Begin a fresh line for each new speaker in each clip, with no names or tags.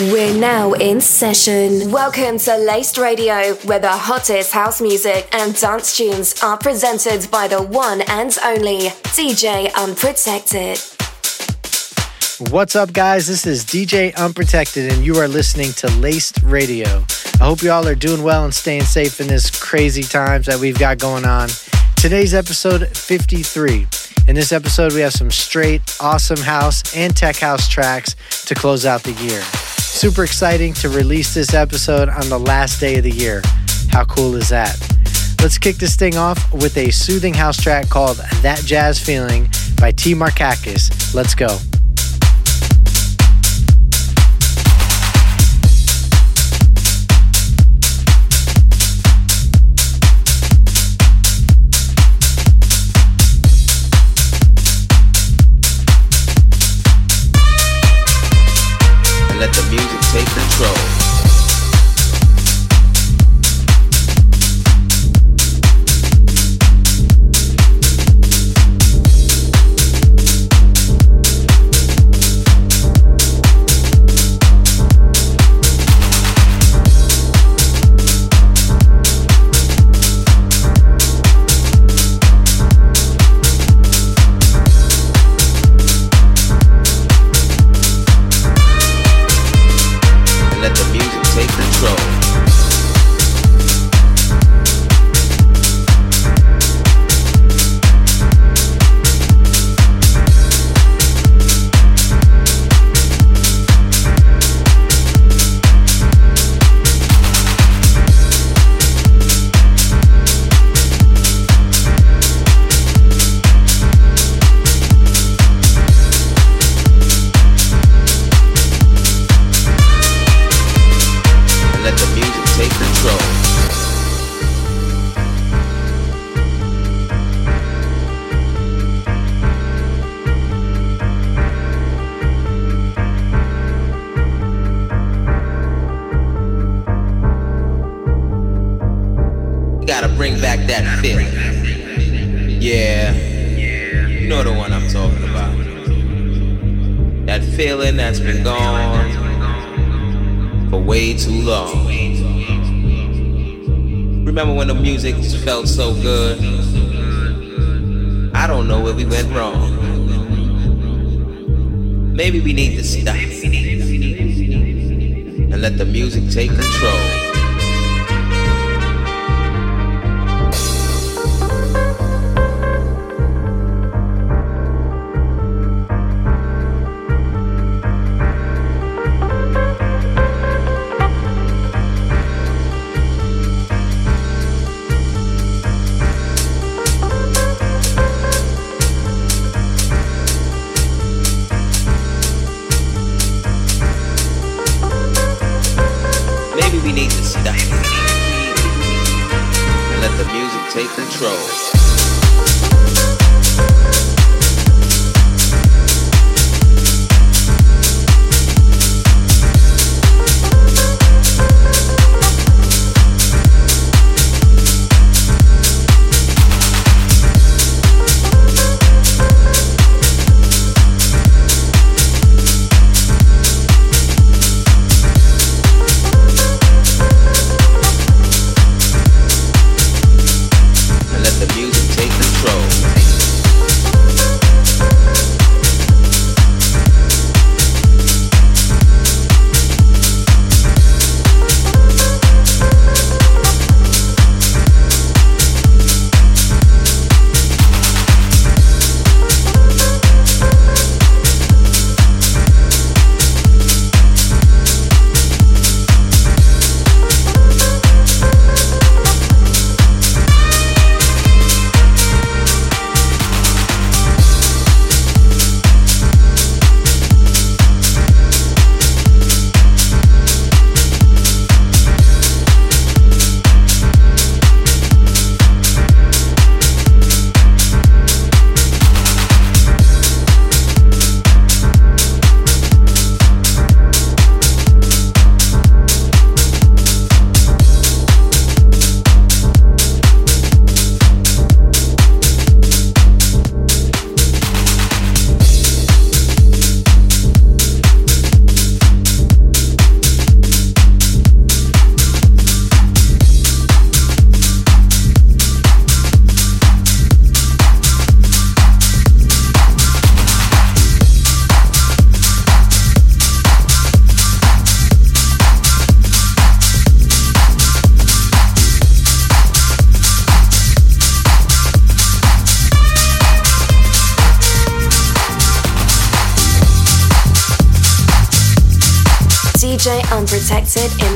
We're now in session. Welcome to Laced Radio, where the hottest house music and dance tunes are presented by the one and only DJ Unprotected.
What's up, guys? This is DJ Unprotected, and you are listening to Laced Radio. I hope you all are doing well and staying safe in this crazy times that we've got going on. Today's episode 53. In this episode, we have some straight, awesome house and tech house tracks to close out the year. Super exciting to release this episode on the last day of the year. How cool is that? Let's kick this thing off with a soothing house track called That Jazz Feeling by T. Markakis. Let's go.
Take control.
Unprotected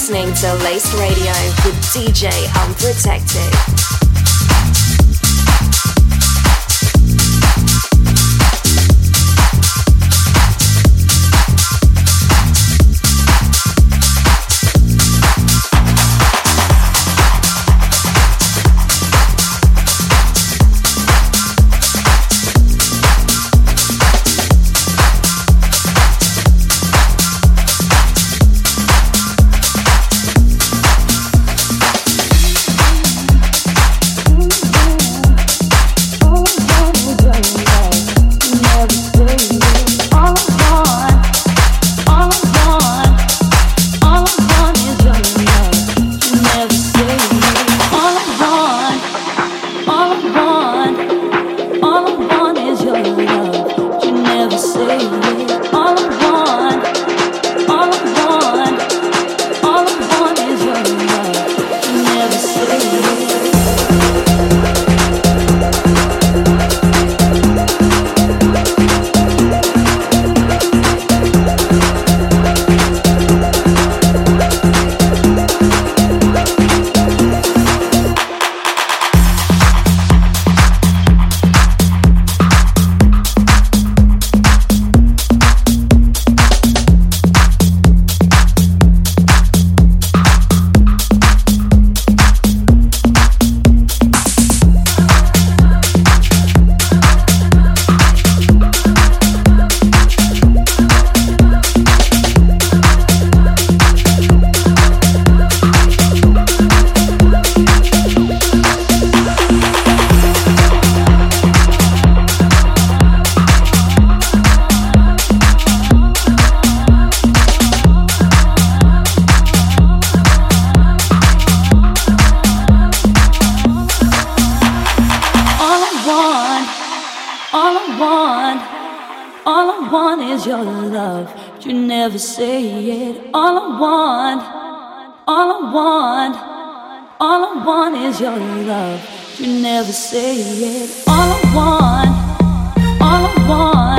listening to Laced Radio with DJ Unprotected.
Your love, you never say it. All I want, all I want,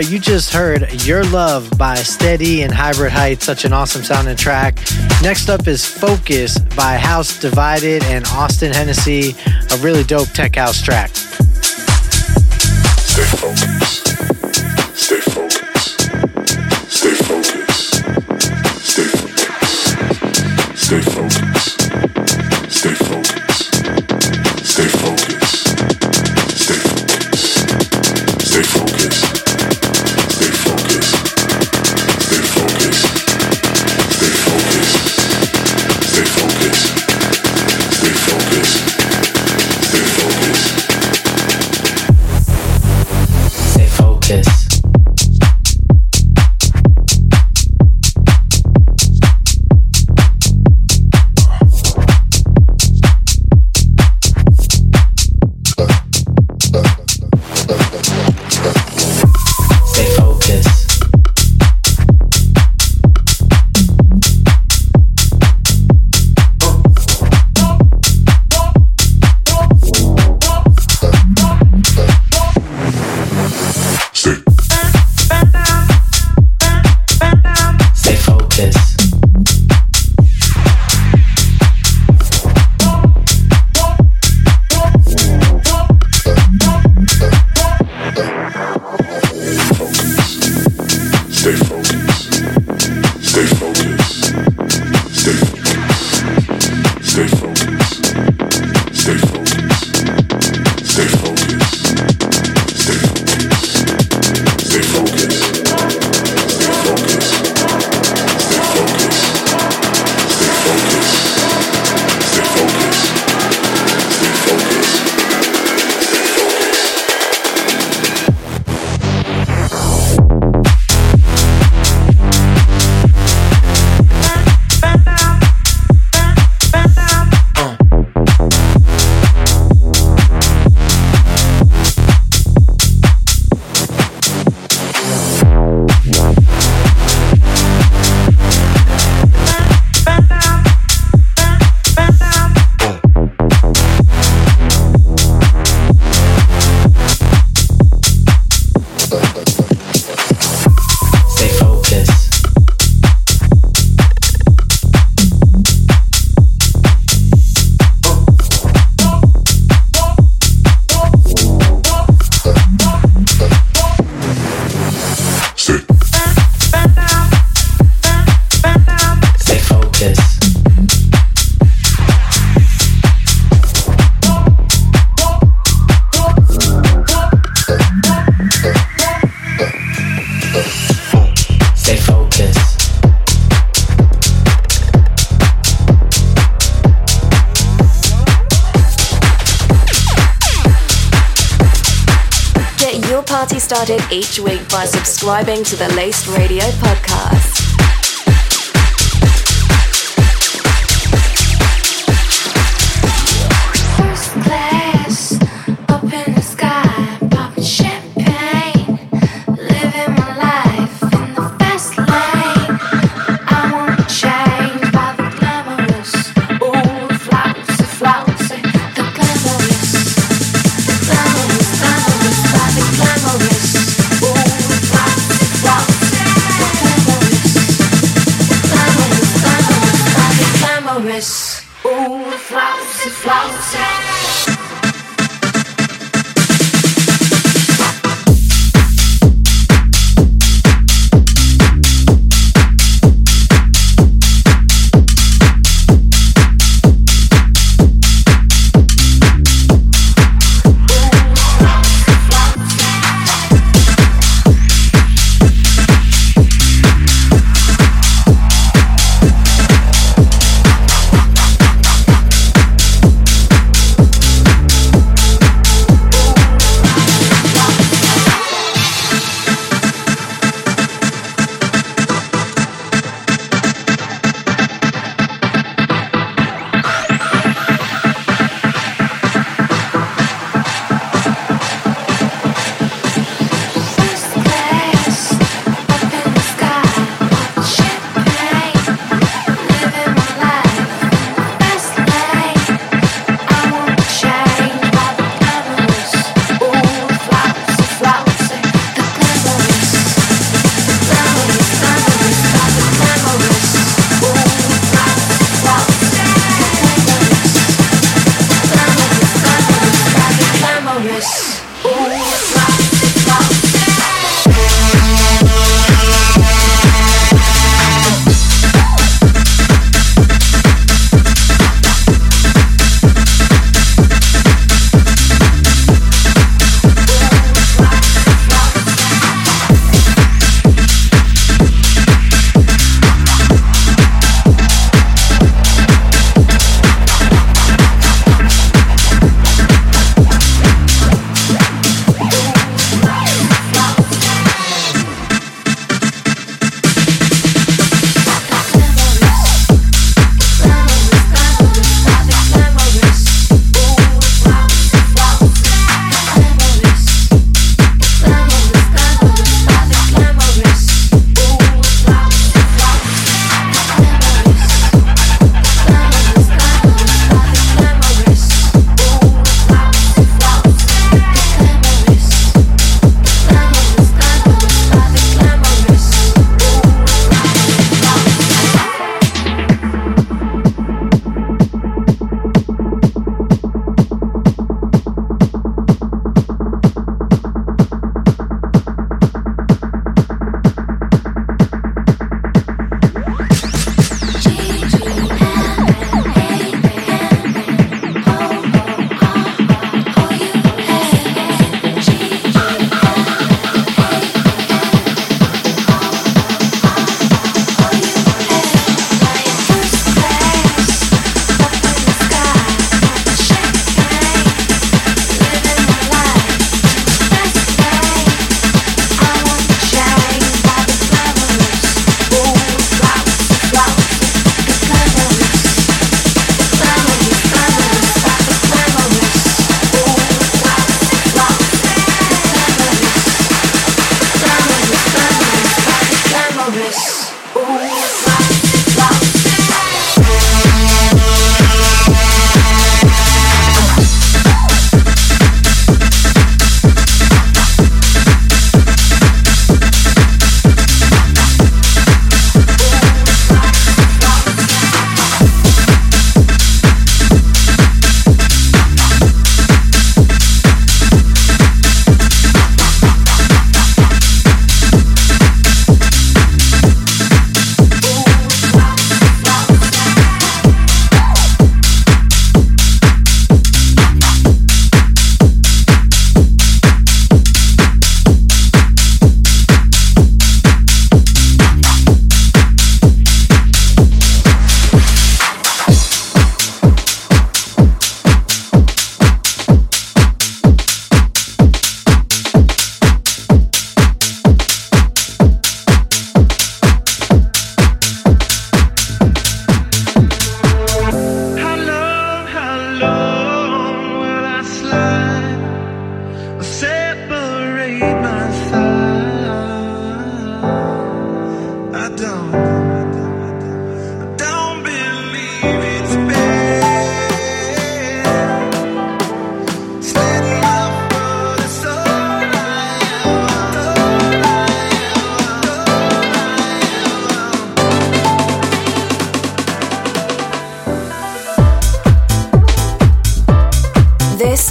you just heard Your Love by Steady and Hybrid Heights, such an awesome sounding track. Next up is Focus by House Divided and Austin Hennessy, a really dope tech house track.
Party started each week by subscribing to the Laced Radio podcast.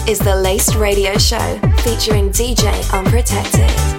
Is the Laced Radio Show featuring DJ Unprotected.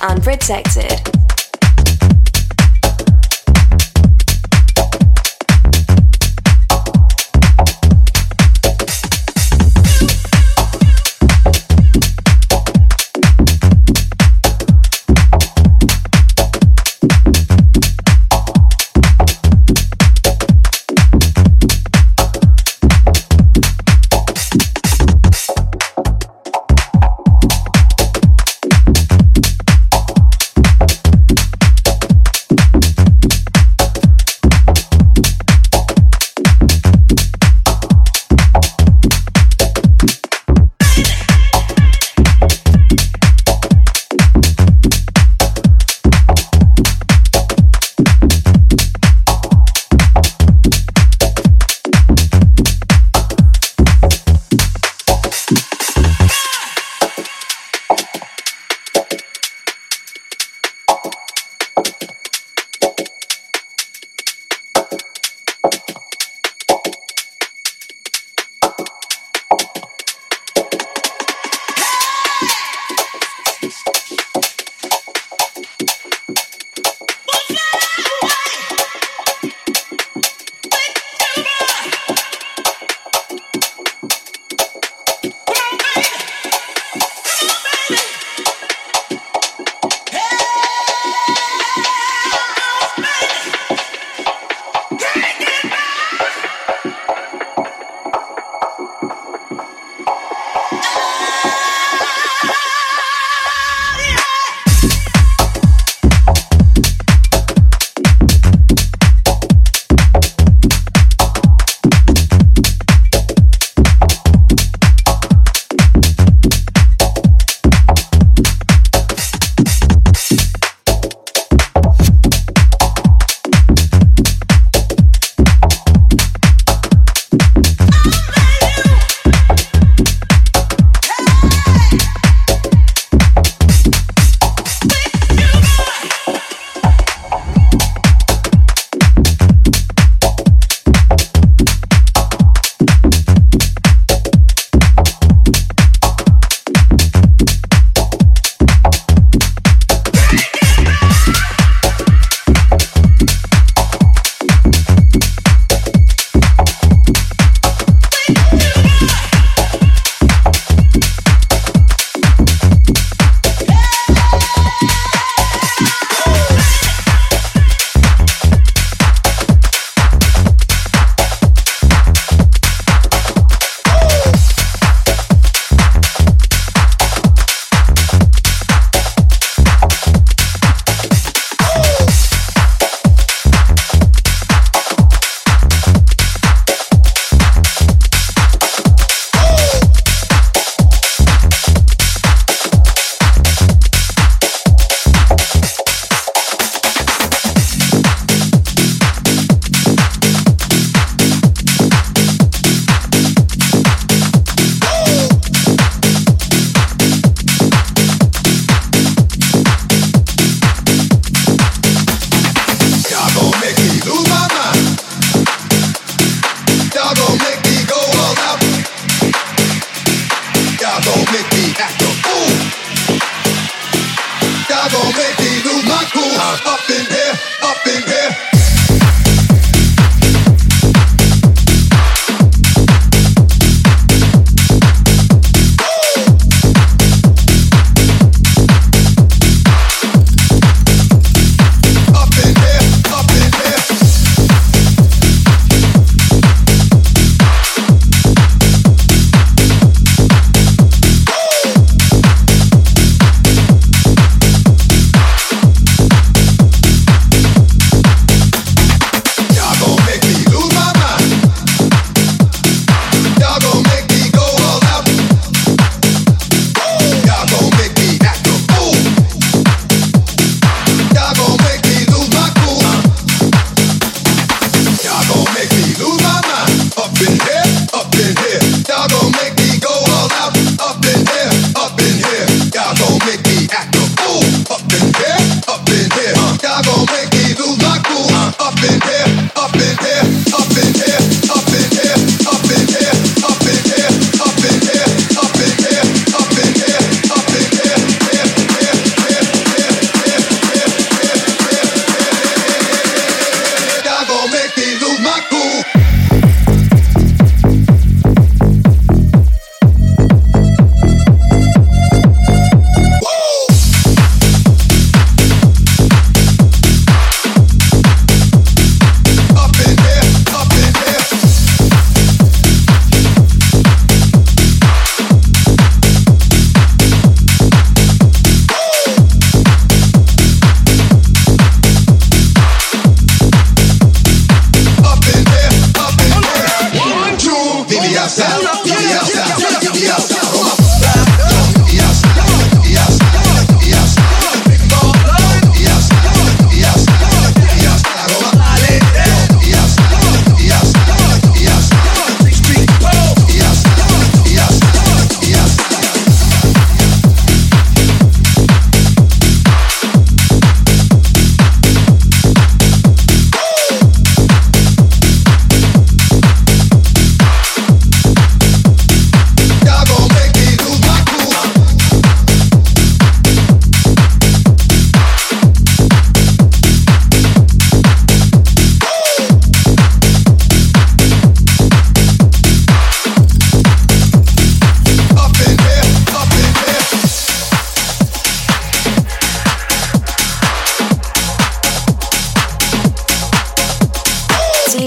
DJ Unprotected.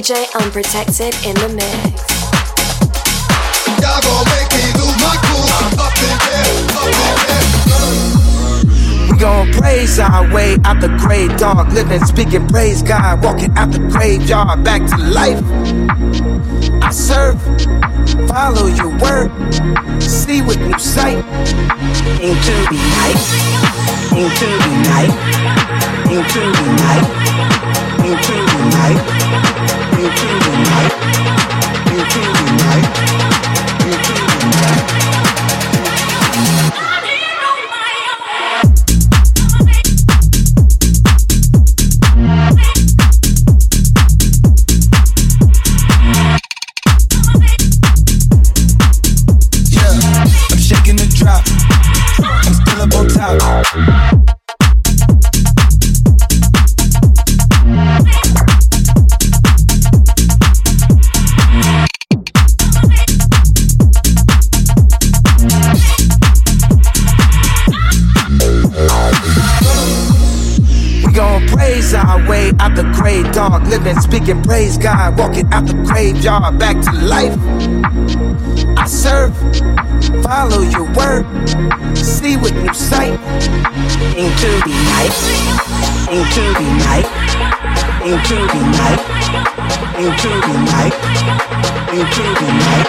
DJ Unprotected in the mix.
Y'all gon' make me lose my cool. Up in there, up in there.
We gon' praise our way out the grave, dog. Living, speaking, praise God. Walking out the graveyard, back to life. I serve, follow your word, see with new sight. Into the night, into the night, into the night, into the night, into the night, into the night, speaking, praise God, walking out the graveyard, back to life. I serve, follow your word, see with new sight. Into the night, into the night, into the night, into the night, into the night,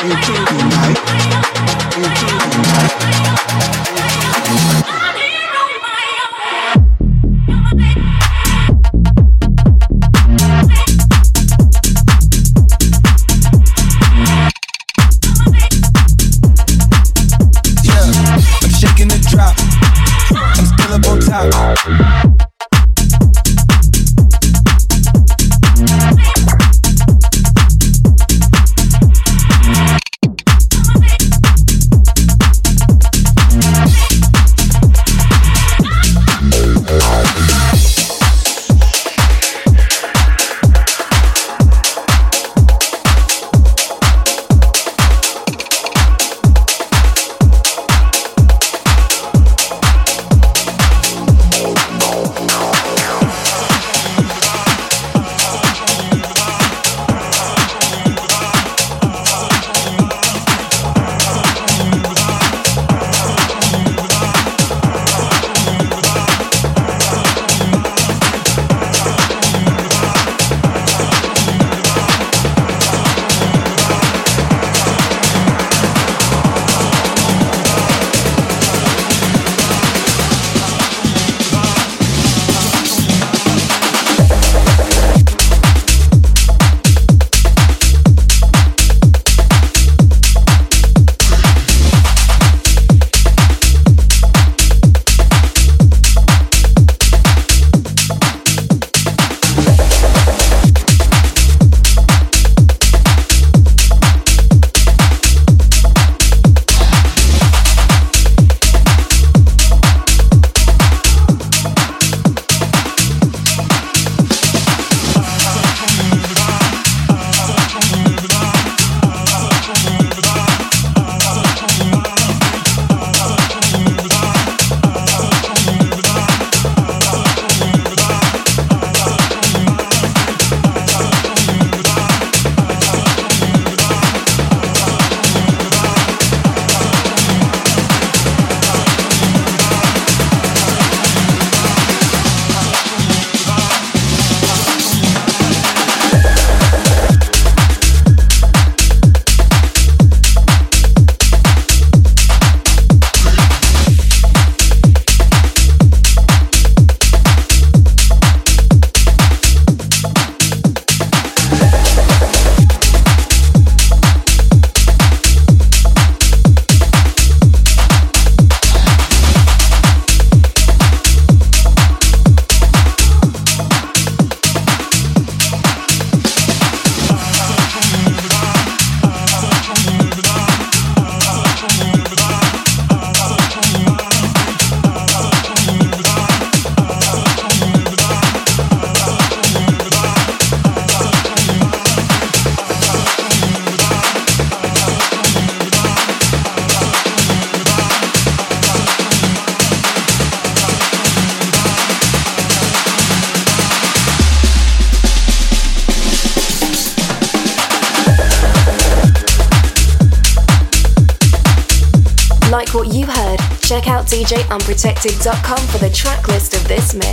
into the night, into the night. like
djunprotected.com for the track list of this mix.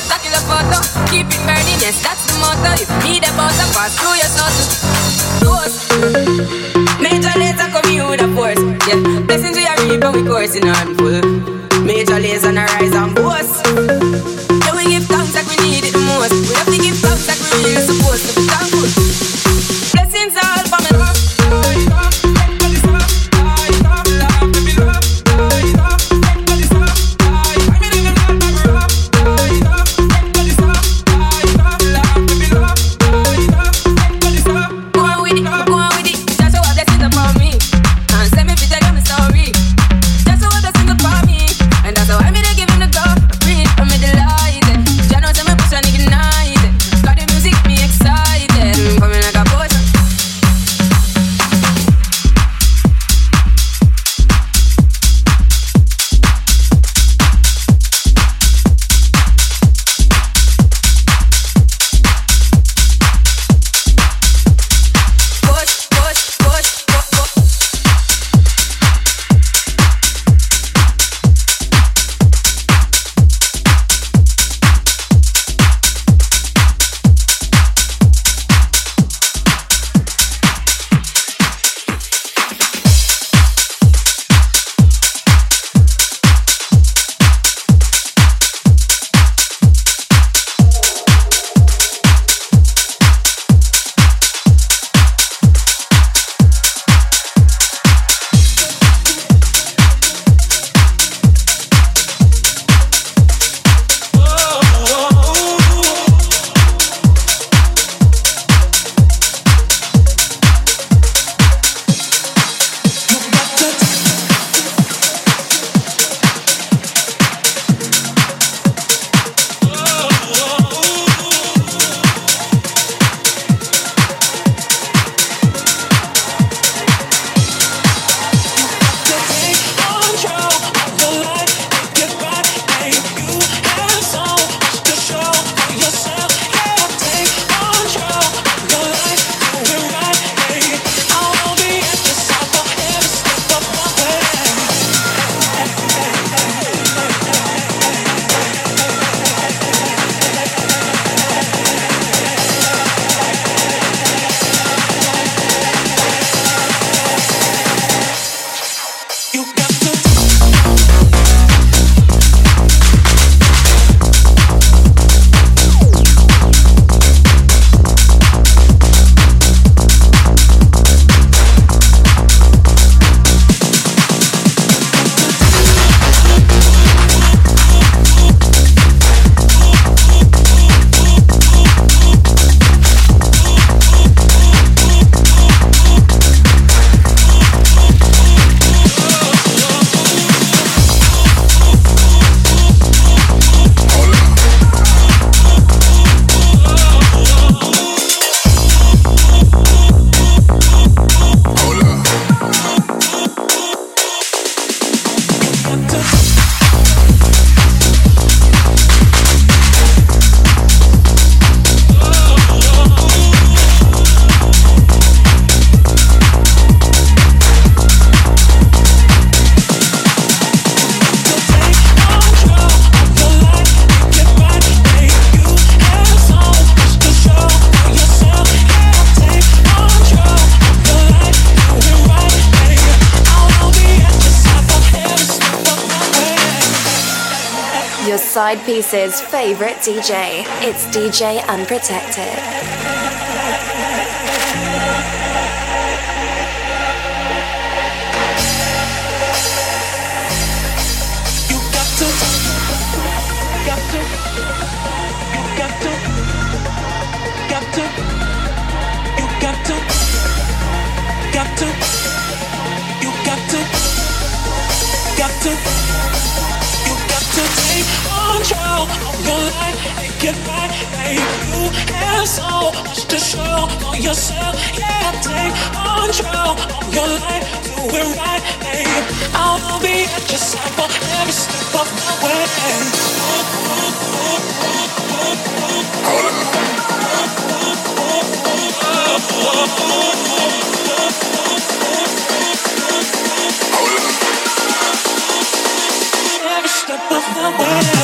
spectacular photo. Keep it burning, yes, that's the motto. If you need a butter, pass through your sources. Force. Major Lazer coming with a force. Yeah, blessings to your reaping, we coursing on full. Major Lazer on a rise.
Side piece's favorite DJ. It's DJ Unprotected.
It right, babe. You have so much to show for yourself. Yeah, take control of your life. Do it right, babe. I will be at your side for every step of the way. Every step of the way.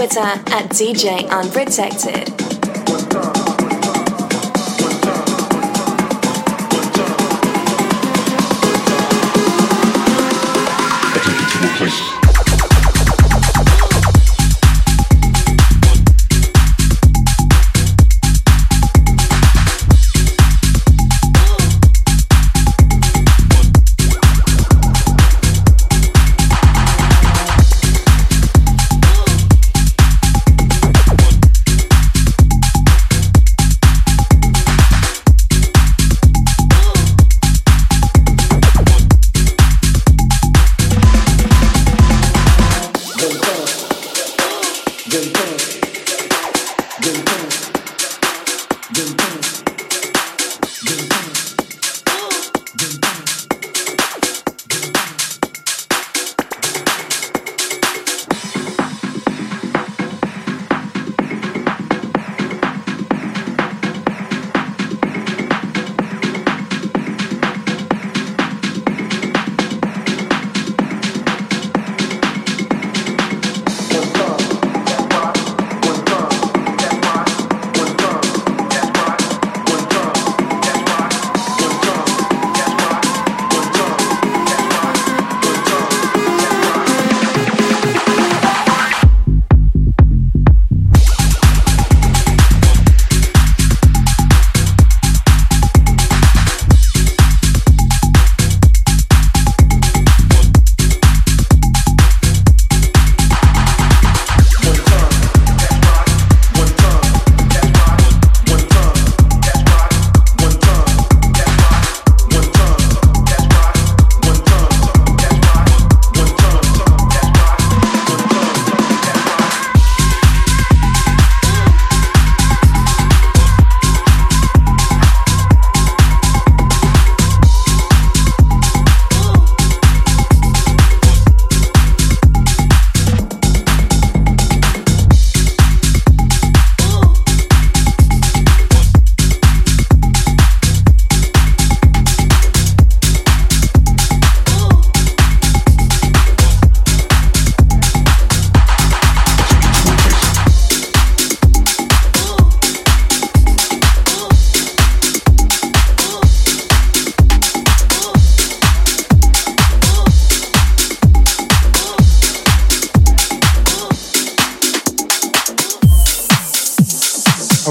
Twitter at DJ Unprotected.
Then boom.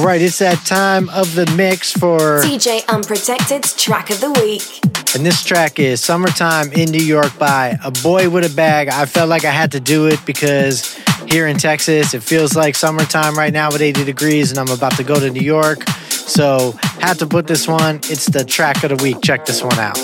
Right, it's that time of the mix for
DJ Unprotected's track of the week.
And this track is Summertime in New York by A Boy with a Bag. I felt like I had to do it because here in Texas, it feels like summertime right now with 80 degrees, and I'm about to go to New York. So, had to put this one. It's the track of the week. Check this one out.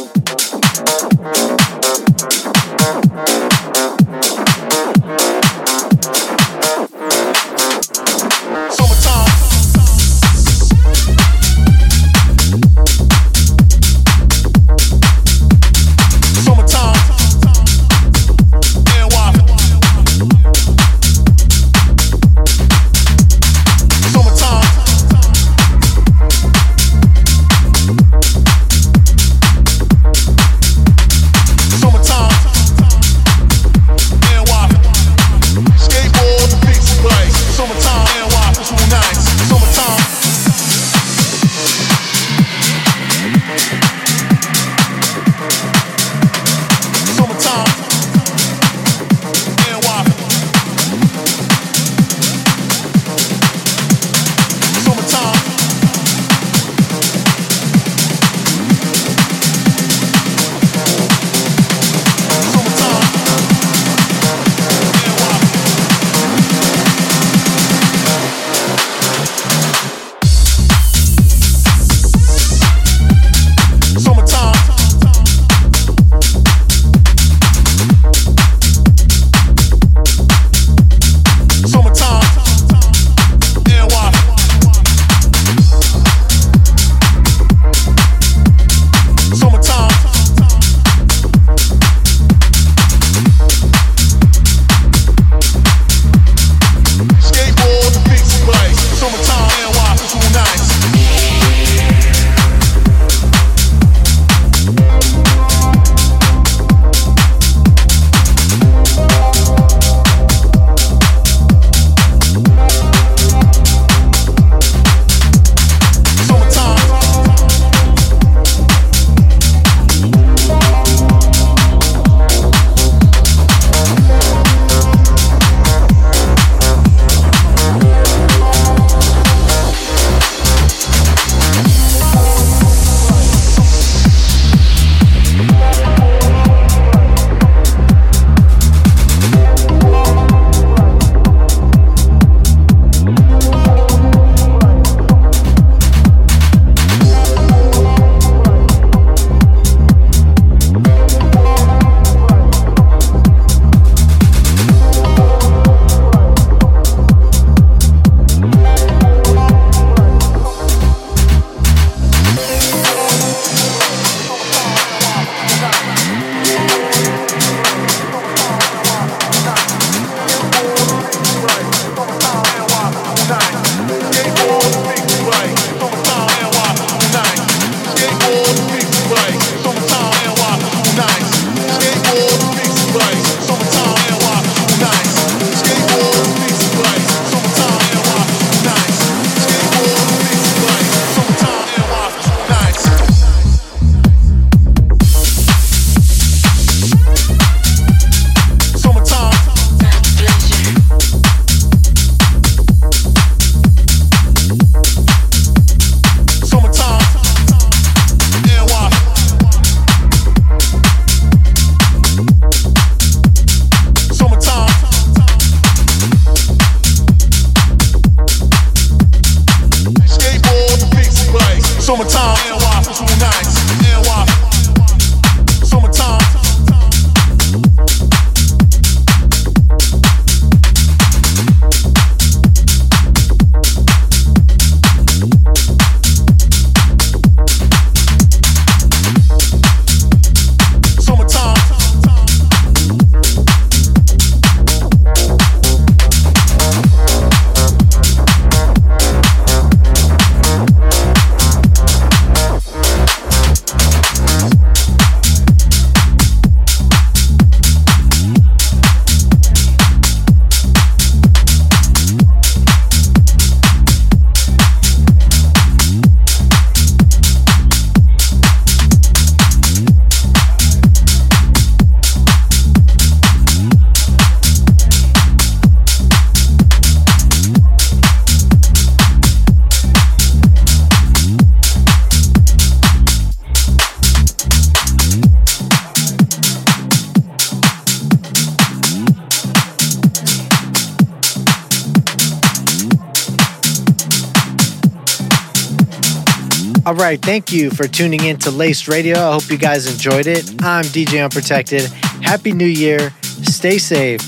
Right, thank you for tuning in to Laced Radio. I hope you guys enjoyed it. I'm DJ Unprotected. Happy New Year. Stay safe,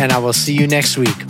and I will see you next week.